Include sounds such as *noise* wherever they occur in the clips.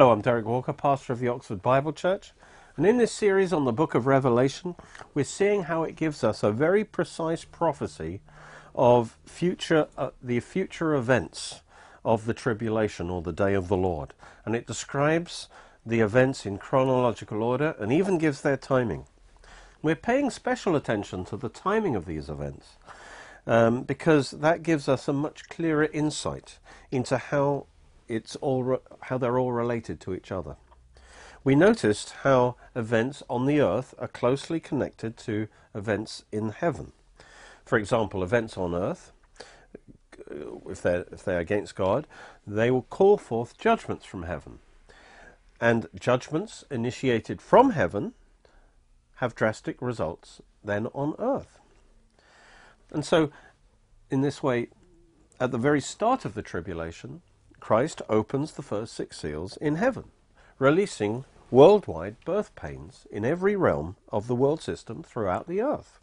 Hello, I'm Derek Walker, pastor of the Oxford Bible Church. And in this series on the book of Revelation, we're seeing how it gives us a very precise prophecy of future, uh, the future events of the tribulation or the day of the Lord. And it describes the events in chronological order and even gives their timing. We're paying special attention to the timing of these events um, because that gives us a much clearer insight into how it's all how they're all related to each other. We noticed how events on the earth are closely connected to events in heaven. For example, events on earth, if they're, if they're against God, they will call forth judgments from heaven. And judgments initiated from heaven have drastic results then on earth. And so, in this way, at the very start of the tribulation, Christ opens the first six seals in heaven, releasing worldwide birth pains in every realm of the world system throughout the earth.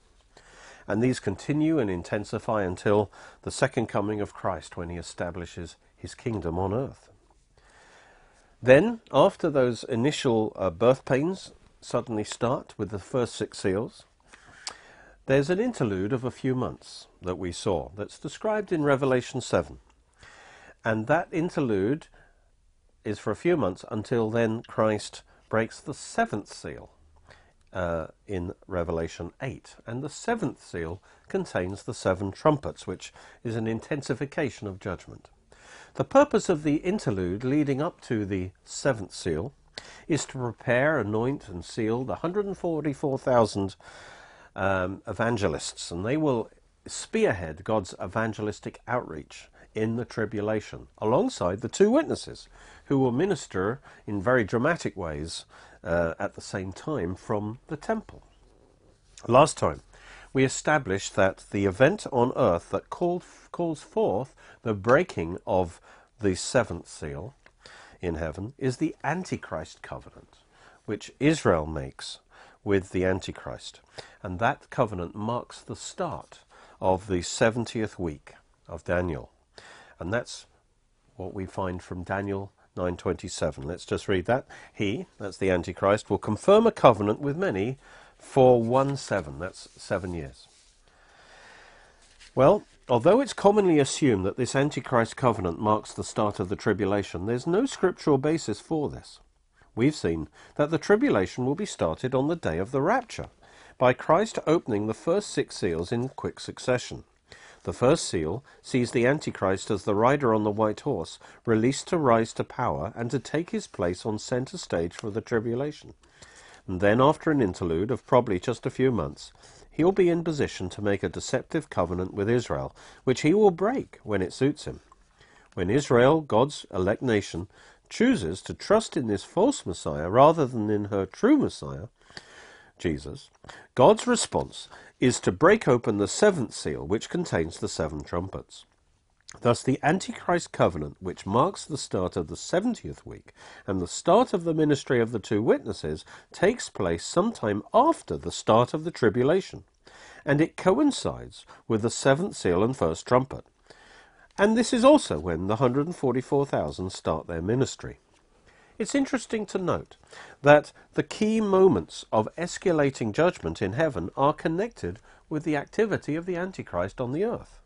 And these continue and intensify until the second coming of Christ when he establishes his kingdom on earth. Then, after those initial uh, birth pains suddenly start with the first six seals, there's an interlude of a few months that we saw that's described in Revelation 7. And that interlude is for a few months until then Christ breaks the seventh seal uh, in Revelation 8. And the seventh seal contains the seven trumpets, which is an intensification of judgment. The purpose of the interlude leading up to the seventh seal is to prepare, anoint, and seal the 144,000 um, evangelists, and they will spearhead God's evangelistic outreach in the tribulation, alongside the two witnesses who will minister in very dramatic ways uh, at the same time from the temple. Last time, we established that the event on earth that called, calls forth the breaking of the seventh seal in heaven is the Antichrist covenant, which Israel makes with the Antichrist. And that covenant marks the start of the 70th week of Daniel. And that's what we find from Daniel 9:27. Let's just read that. He, that's the Antichrist, will confirm a covenant with many for one seven. That's seven years. Well, although it's commonly assumed that this Antichrist covenant marks the start of the tribulation, there's no scriptural basis for this. We've seen that the tribulation will be started on the day of the rapture, by Christ opening the first six seals in quick succession. The first seal sees the Antichrist as the rider on the white horse, released to rise to power and to take his place on center stage for the tribulation. And then, after an interlude of probably just a few months, he will be in position to make a deceptive covenant with Israel, which he will break when it suits him. When Israel, God's elect nation, chooses to trust in this false Messiah rather than in her true Messiah, Jesus, God's response is to break open the seventh seal, which contains the seven trumpets. Thus, the Antichrist covenant, which marks the start of the 70th week and the start of the ministry of the two witnesses, takes place sometime after the start of the tribulation, and it coincides with the seventh seal and first trumpet. And this is also when the 144,000 start their ministry. It's interesting to note that the key moments of escalating judgment in heaven are connected with the activity of the Antichrist on the earth.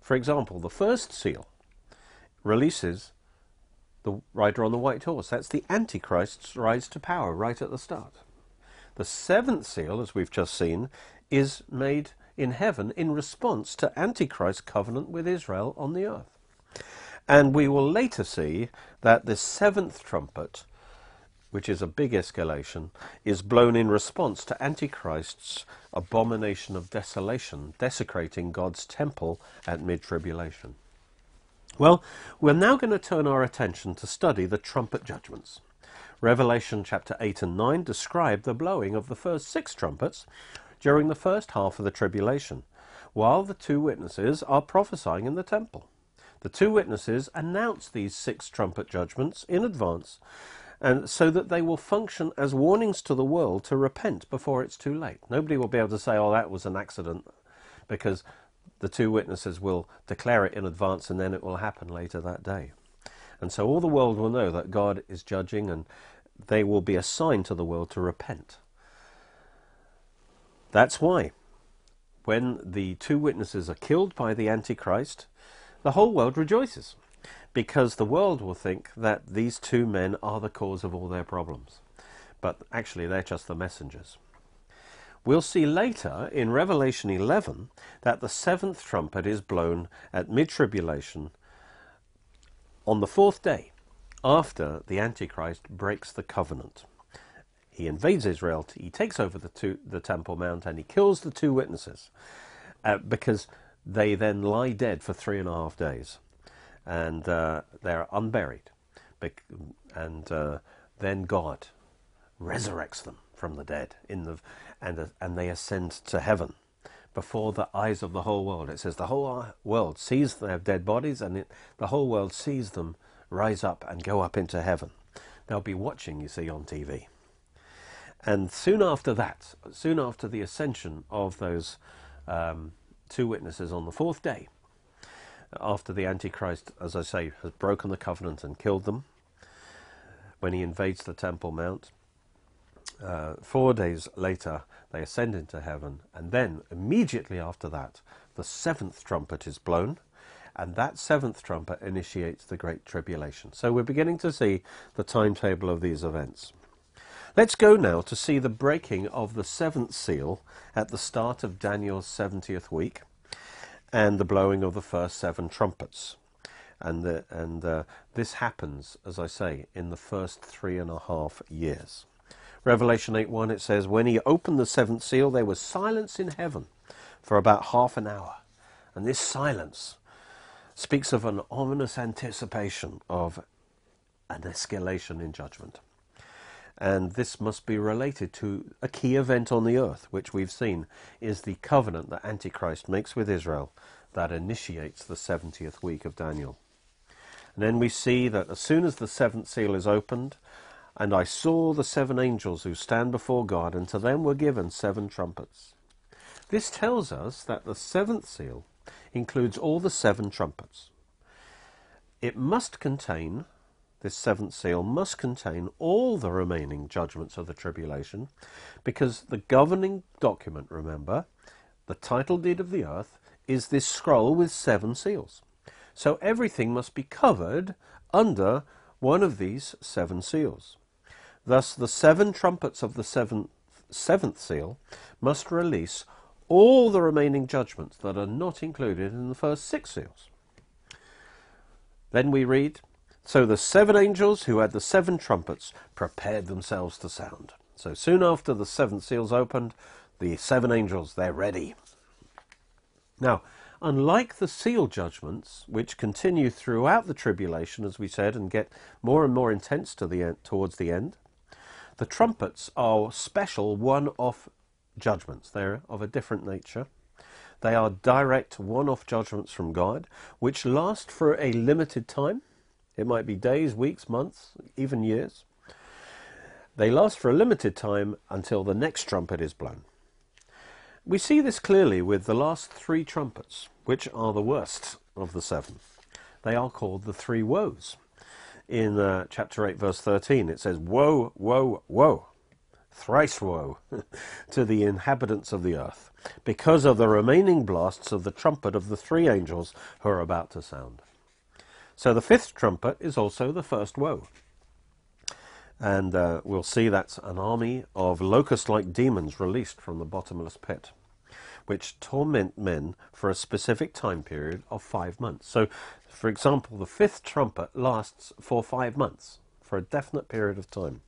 For example, the first seal releases the rider on the white horse. That's the Antichrist's rise to power right at the start. The seventh seal, as we've just seen, is made in heaven in response to Antichrist's covenant with Israel on the earth. And we will later see that the seventh trumpet, which is a big escalation, is blown in response to Antichrist's abomination of desolation, desecrating God's temple at mid tribulation. Well, we're now going to turn our attention to study the trumpet judgments. Revelation chapter 8 and 9 describe the blowing of the first six trumpets during the first half of the tribulation, while the two witnesses are prophesying in the temple. The two witnesses announce these six trumpet judgments in advance, and so that they will function as warnings to the world to repent before it's too late. Nobody will be able to say, oh, that was an accident, because the two witnesses will declare it in advance and then it will happen later that day. And so all the world will know that God is judging and they will be a sign to the world to repent. That's why when the two witnesses are killed by the Antichrist, the whole world rejoices because the world will think that these two men are the cause of all their problems. But actually, they're just the messengers. We'll see later in Revelation 11 that the seventh trumpet is blown at mid tribulation on the fourth day after the Antichrist breaks the covenant. He invades Israel, he takes over the, two, the Temple Mount, and he kills the two witnesses uh, because they then lie dead for three and a half days and uh, they're unburied. And uh, then God resurrects them from the dead in the, and, uh, and they ascend to heaven before the eyes of the whole world. It says the whole world sees their dead bodies and it, the whole world sees them rise up and go up into heaven. They'll be watching, you see, on TV. And soon after that, soon after the ascension of those um, two witnesses on the fourth day, after the Antichrist, as I say, has broken the covenant and killed them, when he invades the Temple Mount, uh, four days later they ascend into heaven, and then immediately after that, the seventh trumpet is blown, and that seventh trumpet initiates the Great Tribulation. So we're beginning to see the timetable of these events. Let's go now to see the breaking of the seventh seal at the start of Daniel's 70th week and the blowing of the first seven trumpets. And, the, and uh, this happens, as I say, in the first three and a half years. Revelation 8.1 it says, When he opened the seventh seal, there was silence in heaven for about half an hour. And this silence speaks of an ominous anticipation of an escalation in judgment. And this must be related to a key event on the earth, which we've seen is the covenant that Antichrist makes with Israel that initiates the 70th week of Daniel. And then we see that as soon as the seventh seal is opened, and I saw the seven angels who stand before God, and to them were given seven trumpets. This tells us that the seventh seal includes all the seven trumpets. It must contain this seventh seal must contain all the remaining judgments of the tribulation, because the governing document, remember, the title deed of the earth, is this scroll with seven seals. So everything must be covered under one of these seven seals. Thus, the seven trumpets of the seventh, seventh seal must release all the remaining judgments that are not included in the first six seals. Then we read, so the seven angels who had the seven trumpets prepared themselves to sound. So soon after the seventh seals opened, the seven angels, they're ready. Now, unlike the seal judgments, which continue throughout the tribulation, as we said, and get more and more intense to the end, towards the end, the trumpets are special one-off judgments. They're of a different nature. They are direct one-off judgments from God, which last for a limited time it might be days, weeks, months, even years. They last for a limited time until the next trumpet is blown. We see this clearly with the last three trumpets, which are the worst of the seven. They are called the three woes. In uh, chapter 8, verse 13, it says, Woe, woe, woe, thrice woe *laughs* to the inhabitants of the earth, because of the remaining blasts of the trumpet of the three angels who are about to sound. So the fifth trumpet is also the first woe. And uh, we'll see that's an army of locust like demons released from the bottomless pit, which torment men for a specific time period of five months. So, for example, the fifth trumpet lasts for five months, for a definite period of time.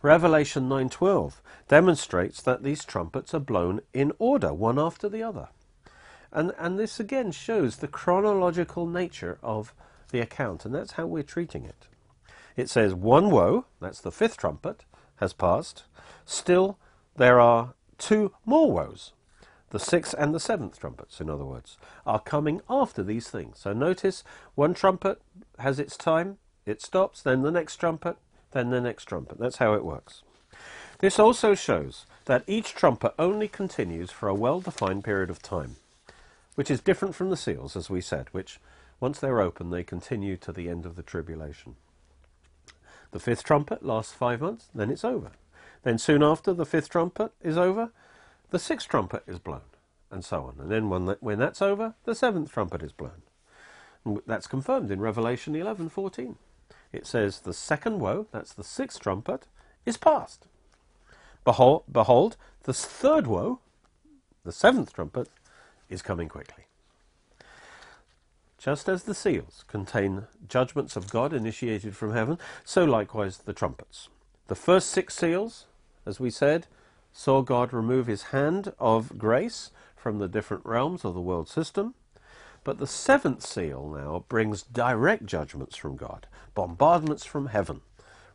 Revelation 9:12 demonstrates that these trumpets are blown in order, one after the other. And, and this again shows the chronological nature of the account, and that's how we're treating it. It says, One woe, that's the fifth trumpet, has passed. Still, there are two more woes. The sixth and the seventh trumpets, in other words, are coming after these things. So notice one trumpet has its time, it stops, then the next trumpet, then the next trumpet. That's how it works. This also shows that each trumpet only continues for a well defined period of time, which is different from the seals, as we said, which Once they're open, they continue to the end of the tribulation. The fifth trumpet lasts five months, then it's over. Then soon after the fifth trumpet is over, the sixth trumpet is blown, and so on. And then when, that, when that's over, the seventh trumpet is blown. And that's confirmed in Revelation 11:14. It says, "The second woe, that's the sixth trumpet, is past. Behold, behold, the third woe, the seventh trumpet, is coming quickly." Just as the seals contain judgments of God initiated from heaven, so likewise the trumpets. The first six seals, as we said, saw God remove his hand of grace from the different realms of the world system. But the seventh seal now brings direct judgments from God, bombardments from heaven,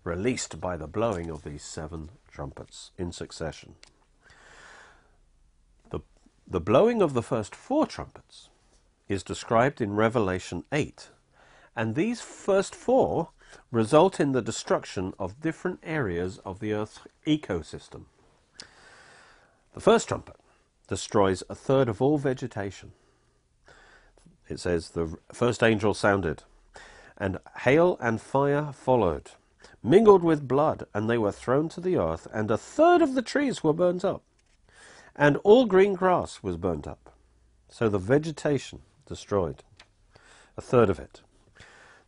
released by the blowing of these seven trumpets in succession. The, the blowing of the first four trumpets is described in Revelation 8. And these first four result in the destruction of different areas of the Earth's ecosystem. The first trumpet destroys a third of all vegetation. It says, The first angel sounded, and hail and fire followed, mingled with blood, and they were thrown to the earth, and a third of the trees were burnt up, and all green grass was burnt up. So the vegetation destroyed, a third of it.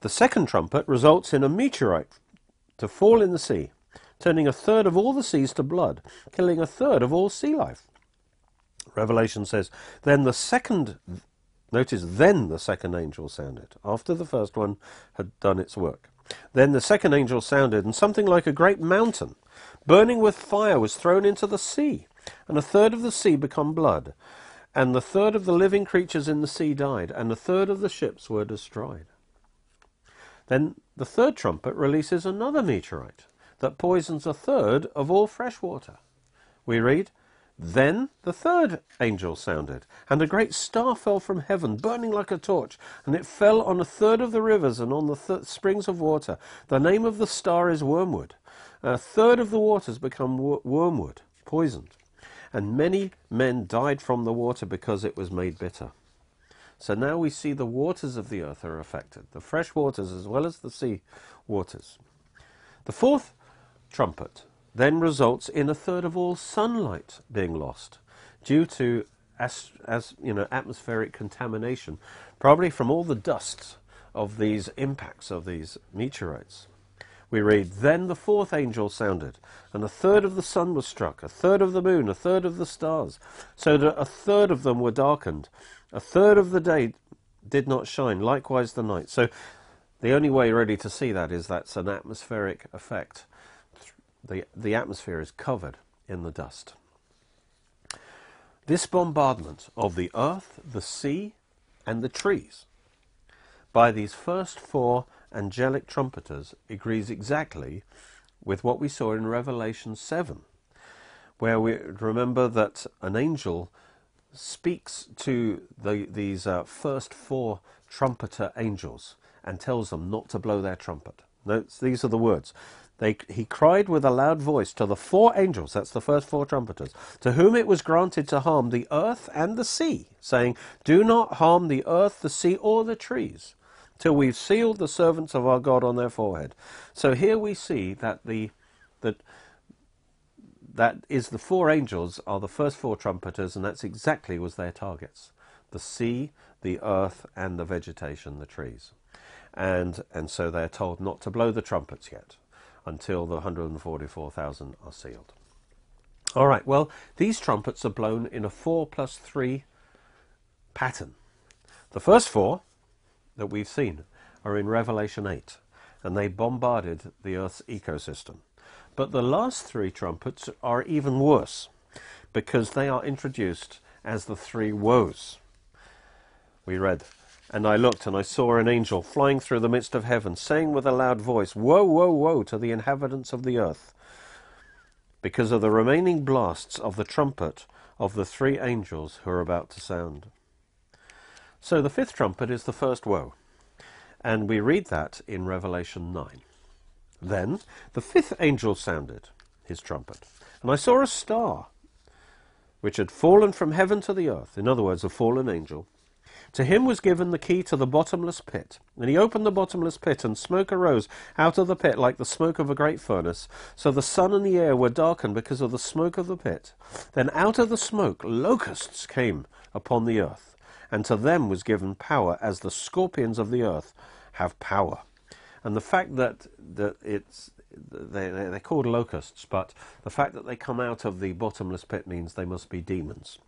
The second trumpet results in a meteorite to fall in the sea, turning a third of all the seas to blood, killing a third of all sea life. Revelation says, Then the second, notice, then the second angel sounded, after the first one had done its work. Then the second angel sounded, and something like a great mountain, burning with fire, was thrown into the sea, and a third of the sea became blood, and the third of the living creatures in the sea died, and a third of the ships were destroyed. Then the third trumpet releases another meteorite that poisons a third of all fresh water. We read, Then the third angel sounded, and a great star fell from heaven, burning like a torch, and it fell on a third of the rivers and on the th- springs of water. The name of the star is Wormwood. A third of the waters become wor- wormwood, poisoned and many men died from the water because it was made bitter. So now we see the waters of the earth are affected, the fresh waters as well as the sea waters. The fourth trumpet then results in a third of all sunlight being lost due to as, as you know atmospheric contamination, probably from all the dust of these impacts of these meteorites we read, Then the fourth angel sounded, and a third of the sun was struck, a third of the moon, a third of the stars, so that a third of them were darkened. A third of the day did not shine, likewise the night. So the only way really to see that is that's an atmospheric effect. The, the atmosphere is covered in the dust. This bombardment of the earth, the sea, and the trees by these first four angelic trumpeters agrees exactly with what we saw in Revelation 7, where we remember that an angel speaks to the, these uh, first four trumpeter angels and tells them not to blow their trumpet. Notes, these are the words. They, he cried with a loud voice to the four angels, that's the first four trumpeters, to whom it was granted to harm the earth and the sea, saying, Do not harm the earth, the sea, or the trees till we've sealed the servants of our God on their forehead. So here we see that the that that is the four angels are the first four trumpeters, and that's exactly was their targets: the sea, the earth, and the vegetation, the trees. And and so they're told not to blow the trumpets yet until the 144,000 are sealed. All right. Well, these trumpets are blown in a four plus three pattern. The first four that we've seen are in Revelation 8, and they bombarded the Earth's ecosystem. But the last three trumpets are even worse because they are introduced as the three woes. We read, And I looked, and I saw an angel flying through the midst of heaven, saying with a loud voice, Woe, woe, woe to the inhabitants of the earth, because of the remaining blasts of the trumpet of the three angels who are about to sound. So the fifth trumpet is the first woe. And we read that in Revelation 9. Then the fifth angel sounded his trumpet, and I saw a star which had fallen from heaven to the earth, in other words, a fallen angel. To him was given the key to the bottomless pit. And he opened the bottomless pit, and smoke arose out of the pit like the smoke of a great furnace. So the sun and the air were darkened because of the smoke of the pit. Then out of the smoke locusts came upon the earth, and to them was given power as the scorpions of the earth have power. And the fact that, that it's they, they're called locusts, but the fact that they come out of the bottomless pit means they must be demons.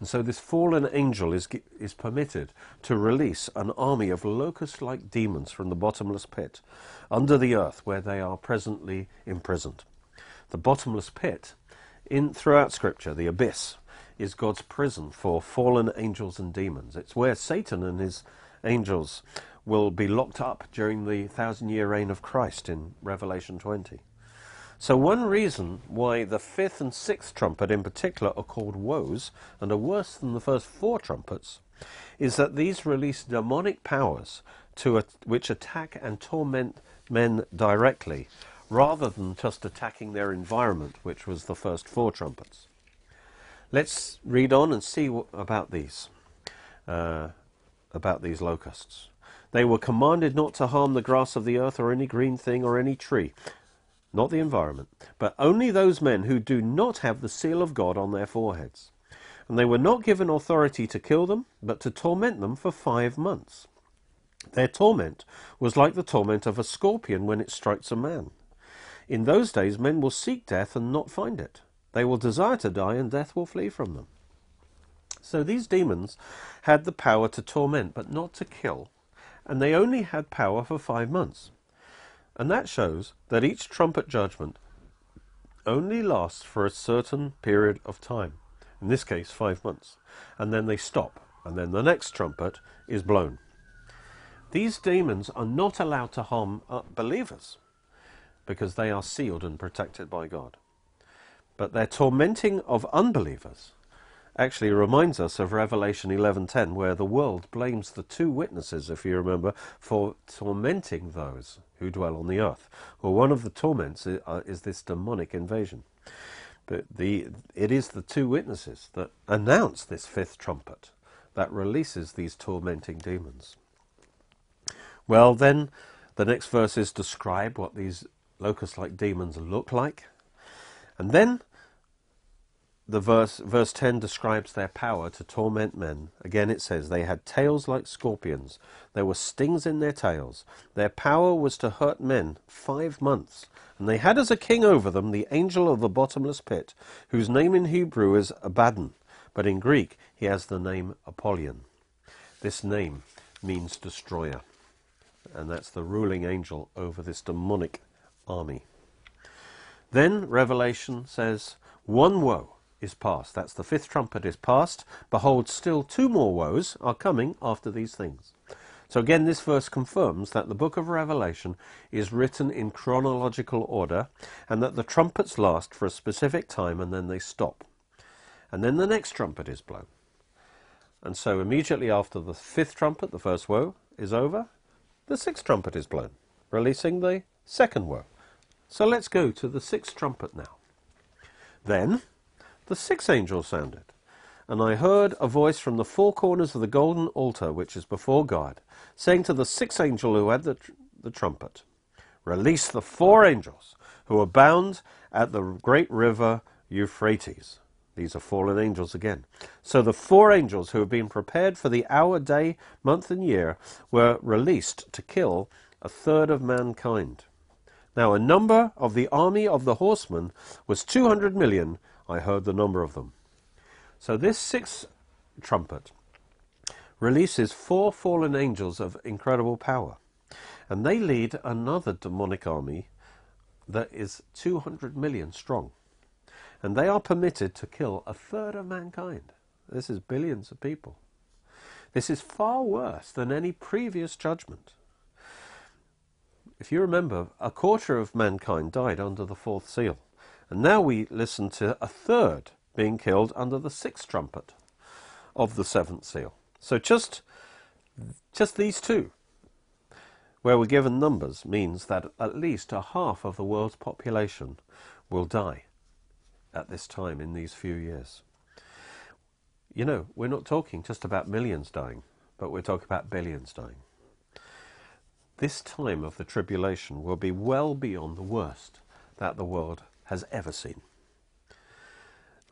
And so this fallen angel is, is permitted to release an army of locust like demons from the bottomless pit under the earth where they are presently imprisoned. The bottomless pit, in throughout Scripture, the abyss, is God's prison for fallen angels and demons. It's where Satan and his angels will be locked up during the thousand year reign of Christ in Revelation 20. So, one reason why the fifth and sixth trumpet in particular are called woes and are worse than the first four trumpets is that these release demonic powers to a, which attack and torment men directly rather than just attacking their environment, which was the first four trumpets. Let's read on and see about these, uh, about these locusts. They were commanded not to harm the grass of the earth or any green thing or any tree not the environment, but only those men who do not have the seal of God on their foreheads. And they were not given authority to kill them, but to torment them for five months. Their torment was like the torment of a scorpion when it strikes a man. In those days, men will seek death and not find it. They will desire to die, and death will flee from them. So these demons had the power to torment, but not to kill, and they only had power for five months. And that shows that each trumpet judgment only lasts for a certain period of time, in this case, five months, and then they stop, and then the next trumpet is blown. These demons are not allowed to harm uh, believers because they are sealed and protected by God. But their tormenting of unbelievers actually reminds us of Revelation 11:10 where the world blames the two witnesses if you remember for tormenting those who dwell on the earth. Well one of the torments is, uh, is this demonic invasion. But the it is the two witnesses that announce this fifth trumpet that releases these tormenting demons. Well then the next verses describe what these locust like demons look like. And then the verse verse 10 describes their power to torment men. Again it says they had tails like scorpions. There were stings in their tails. Their power was to hurt men 5 months. And they had as a king over them the angel of the bottomless pit whose name in Hebrew is Abaddon. But in Greek he has the name Apollyon. This name means destroyer. And that's the ruling angel over this demonic army then revelation says one woe is past. That's the fifth trumpet is past. Behold, still two more woes are coming after these things. So again, this verse confirms that the book of Revelation is written in chronological order and that the trumpets last for a specific time and then they stop. And then the next trumpet is blown. And so immediately after the fifth trumpet, the first woe, is over, the sixth trumpet is blown, releasing the second woe. So let's go to the sixth trumpet now. Then the sixth angel sounded, and I heard a voice from the four corners of the golden altar which is before God, saying to the sixth angel who had the, tr- the trumpet, Release the four angels who are bound at the great river Euphrates. These are fallen angels again. So the four angels who have been prepared for the hour, day, month, and year were released to kill a third of mankind. Now, a number of the army of the horsemen was 200 million I heard the number of them. So this sixth trumpet releases four fallen angels of incredible power. And they lead another demonic army that is 200 million strong. And they are permitted to kill a third of mankind. This is billions of people. This is far worse than any previous judgment. If you remember, a quarter of mankind died under the fourth seal. And now we listen to a third being killed under the sixth trumpet of the seventh seal. So just, just these two, where we're given numbers, means that at least a half of the world's population will die at this time in these few years. you know, we're not talking just about millions dying, but we're talking about billions dying. This time of the tribulation will be well beyond the worst that the world has ever seen.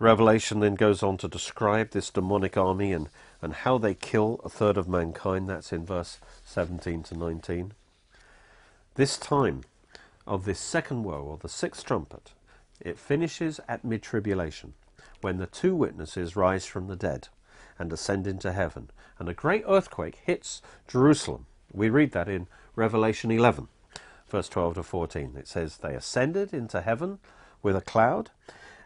Revelation then goes on to describe this demonic army and, and how they kill a third of mankind. That's in verse 17 to 19. This time of this second woe, or the sixth trumpet, it finishes at mid tribulation, when the two witnesses rise from the dead and ascend into heaven, and a great earthquake hits Jerusalem. We read that in Revelation 11, verse 12 to 14. It says, They ascended into heaven with a cloud,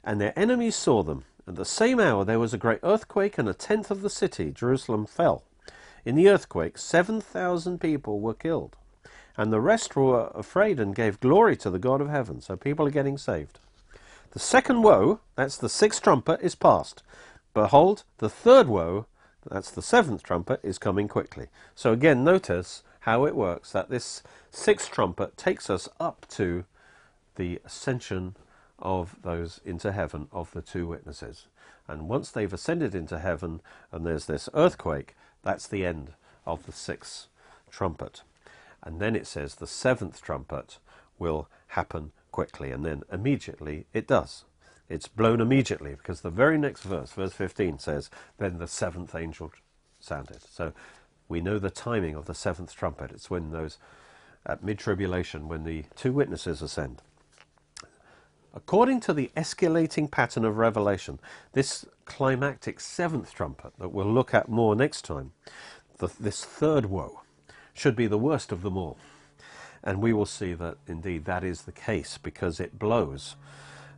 and their enemies saw them. At the same hour there was a great earthquake, and a tenth of the city, Jerusalem, fell. In the earthquake, 7,000 people were killed, and the rest were afraid and gave glory to the God of heaven. So people are getting saved. The second woe, that's the sixth trumpet, is past. Behold, the third woe, that's the seventh trumpet, is coming quickly. So again, notice how it works that this sixth trumpet takes us up to the ascension of those into heaven of the two witnesses. And once they've ascended into heaven and there's this earthquake, that's the end of the sixth trumpet. And then it says the seventh trumpet will happen quickly, and then immediately it does. It's blown immediately because the very next verse, verse 15, says, Then the seventh angel sounded. So we know the timing of the seventh trumpet. It's when those, at mid tribulation, when the two witnesses ascend. According to the escalating pattern of Revelation, this climactic seventh trumpet that we'll look at more next time, the, this third woe, should be the worst of them all. And we will see that indeed that is the case because it blows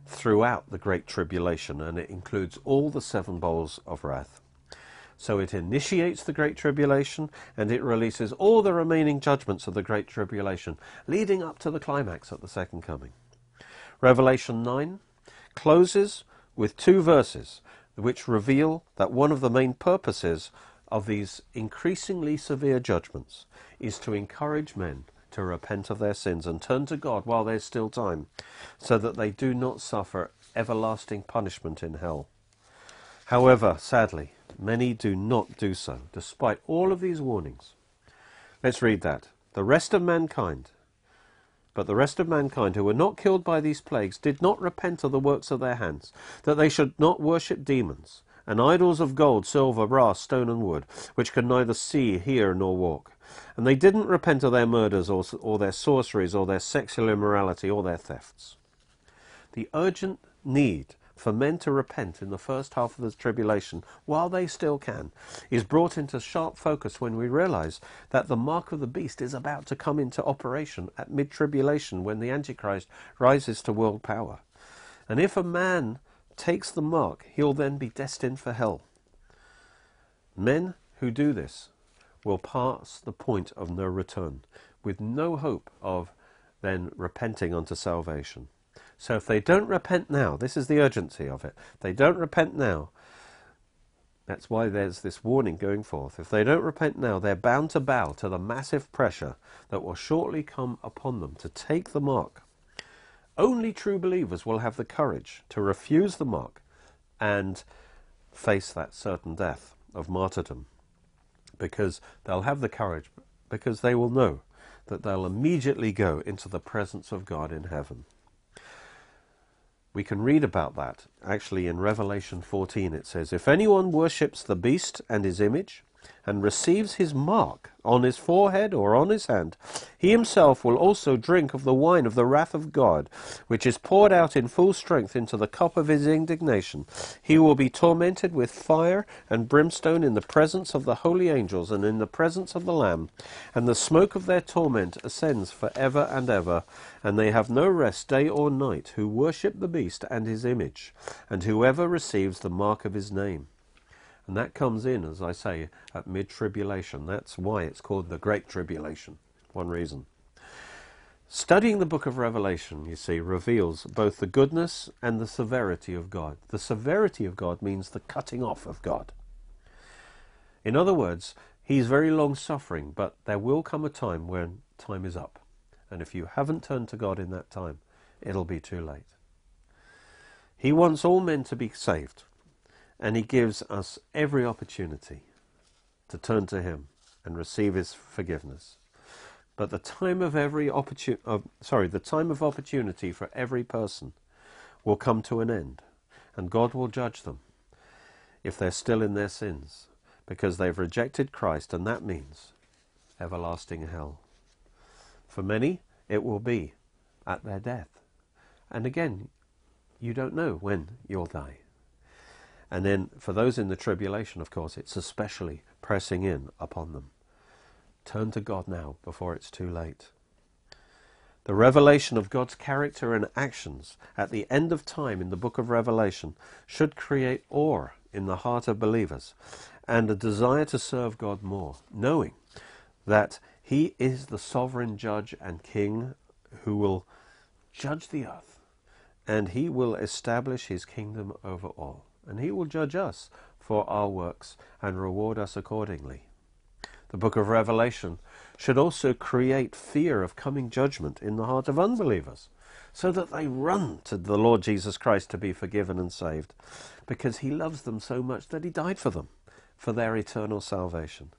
throughout the Great Tribulation and it includes all the seven bowls of wrath. So it initiates the Great Tribulation and it releases all the remaining judgments of the Great Tribulation, leading up to the climax at the Second Coming. Revelation 9 closes with two verses which reveal that one of the main purposes of these increasingly severe judgments is to encourage men to repent of their sins and turn to God while there's still time, so that they do not suffer everlasting punishment in hell. However, sadly, many do not do so, despite all of these warnings. Let's read that. The rest of mankind, but the rest of mankind who were not killed by these plagues did not repent of the works of their hands, that they should not worship demons, and idols of gold, silver, brass, stone, and wood, which can neither see, hear, nor walk. And they didn't repent of their murders, or, or their sorceries, or their sexual immorality, or their thefts. The urgent need for men to repent in the first half of the tribulation, while they still can, is brought into sharp focus when we realize that the mark of the beast is about to come into operation at mid tribulation when the Antichrist rises to world power. And if a man takes the mark, he'll then be destined for hell. Men who do this will pass the point of no return with no hope of then repenting unto salvation. So if they don't repent now, this is the urgency of it. They don't repent now. That's why there's this warning going forth. If they don't repent now, they're bound to bow to the massive pressure that will shortly come upon them to take the mark. Only true believers will have the courage to refuse the mark and face that certain death of martyrdom because they'll have the courage because they will know that they'll immediately go into the presence of God in heaven. We can read about that actually in Revelation 14. It says, If anyone worships the beast and his image, and receives his mark on his forehead or on his hand, he himself will also drink of the wine of the wrath of God, which is poured out in full strength into the cup of his indignation. He will be tormented with fire and brimstone in the presence of the holy angels and in the presence of the Lamb, and the smoke of their torment ascends for ever and ever, and they have no rest day or night who worship the beast and his image, and whoever receives the mark of his name. And that comes in, as I say, at mid tribulation. That's why it's called the Great Tribulation. One reason. Studying the book of Revelation, you see, reveals both the goodness and the severity of God. The severity of God means the cutting off of God. In other words, He's very long suffering, but there will come a time when time is up. And if you haven't turned to God in that time, it'll be too late. He wants all men to be saved. And He gives us every opportunity to turn to Him and receive His forgiveness. But the time of every opportunity, uh, sorry, the time of opportunity for every person will come to an end, and God will judge them if they're still in their sins, because they've rejected Christ, and that means everlasting hell. For many, it will be at their death. And again, you don't know when you'll die. And then for those in the tribulation, of course, it's especially pressing in upon them. Turn to God now before it's too late. The revelation of God's character and actions at the end of time in the book of Revelation should create awe in the heart of believers and a desire to serve God more, knowing that He is the sovereign judge and king who will judge the earth and He will establish His kingdom over all. And He will judge us for our works and reward us accordingly. The book of Revelation should also create fear of coming judgment in the heart of unbelievers so that they run to the Lord Jesus Christ to be forgiven and saved because he loves them so much that he died for them for their eternal salvation.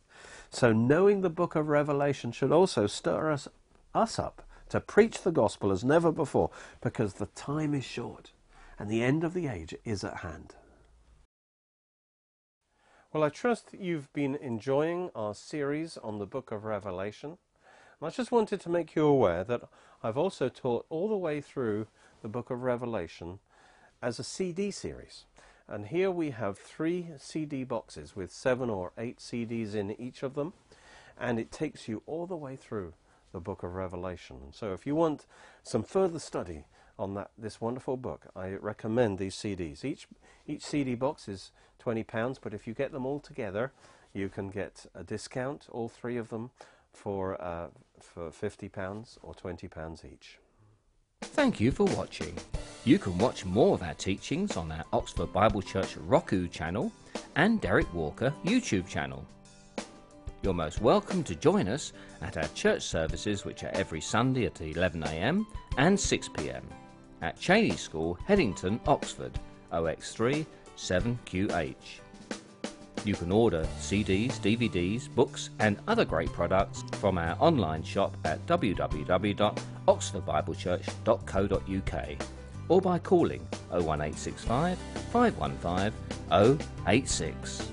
So knowing the book of Revelation should also stir us, us up to preach the gospel as never before because the time is short and the end of the age is at hand. Well, I trust you've been enjoying our series on the book of Revelation. And I just wanted to make you aware that I've also taught all the way through the book of Revelation as a CD series. And here we have three CD boxes with seven or eight CDs in each of them. And it takes you all the way through the book of Revelation. So if you want some further study on that this wonderful book, I recommend these CDs. Each each CD box is twenty pounds, but if you get them all together, you can get a discount, all three of them, for uh, for fifty pounds or twenty pounds each. Thank you for watching. You can watch more of our teachings on our Oxford Bible Church Roku channel and Derek Walker YouTube channel. You're most welcome to join us at our church services, which are every Sunday at 11am and 6pm at Cheney School, Headington, Oxford, OX3 7QH. You can order CDs, DVDs, books, and other great products from our online shop at www.oxfordbiblechurch.co.uk or by calling 01865 515 086.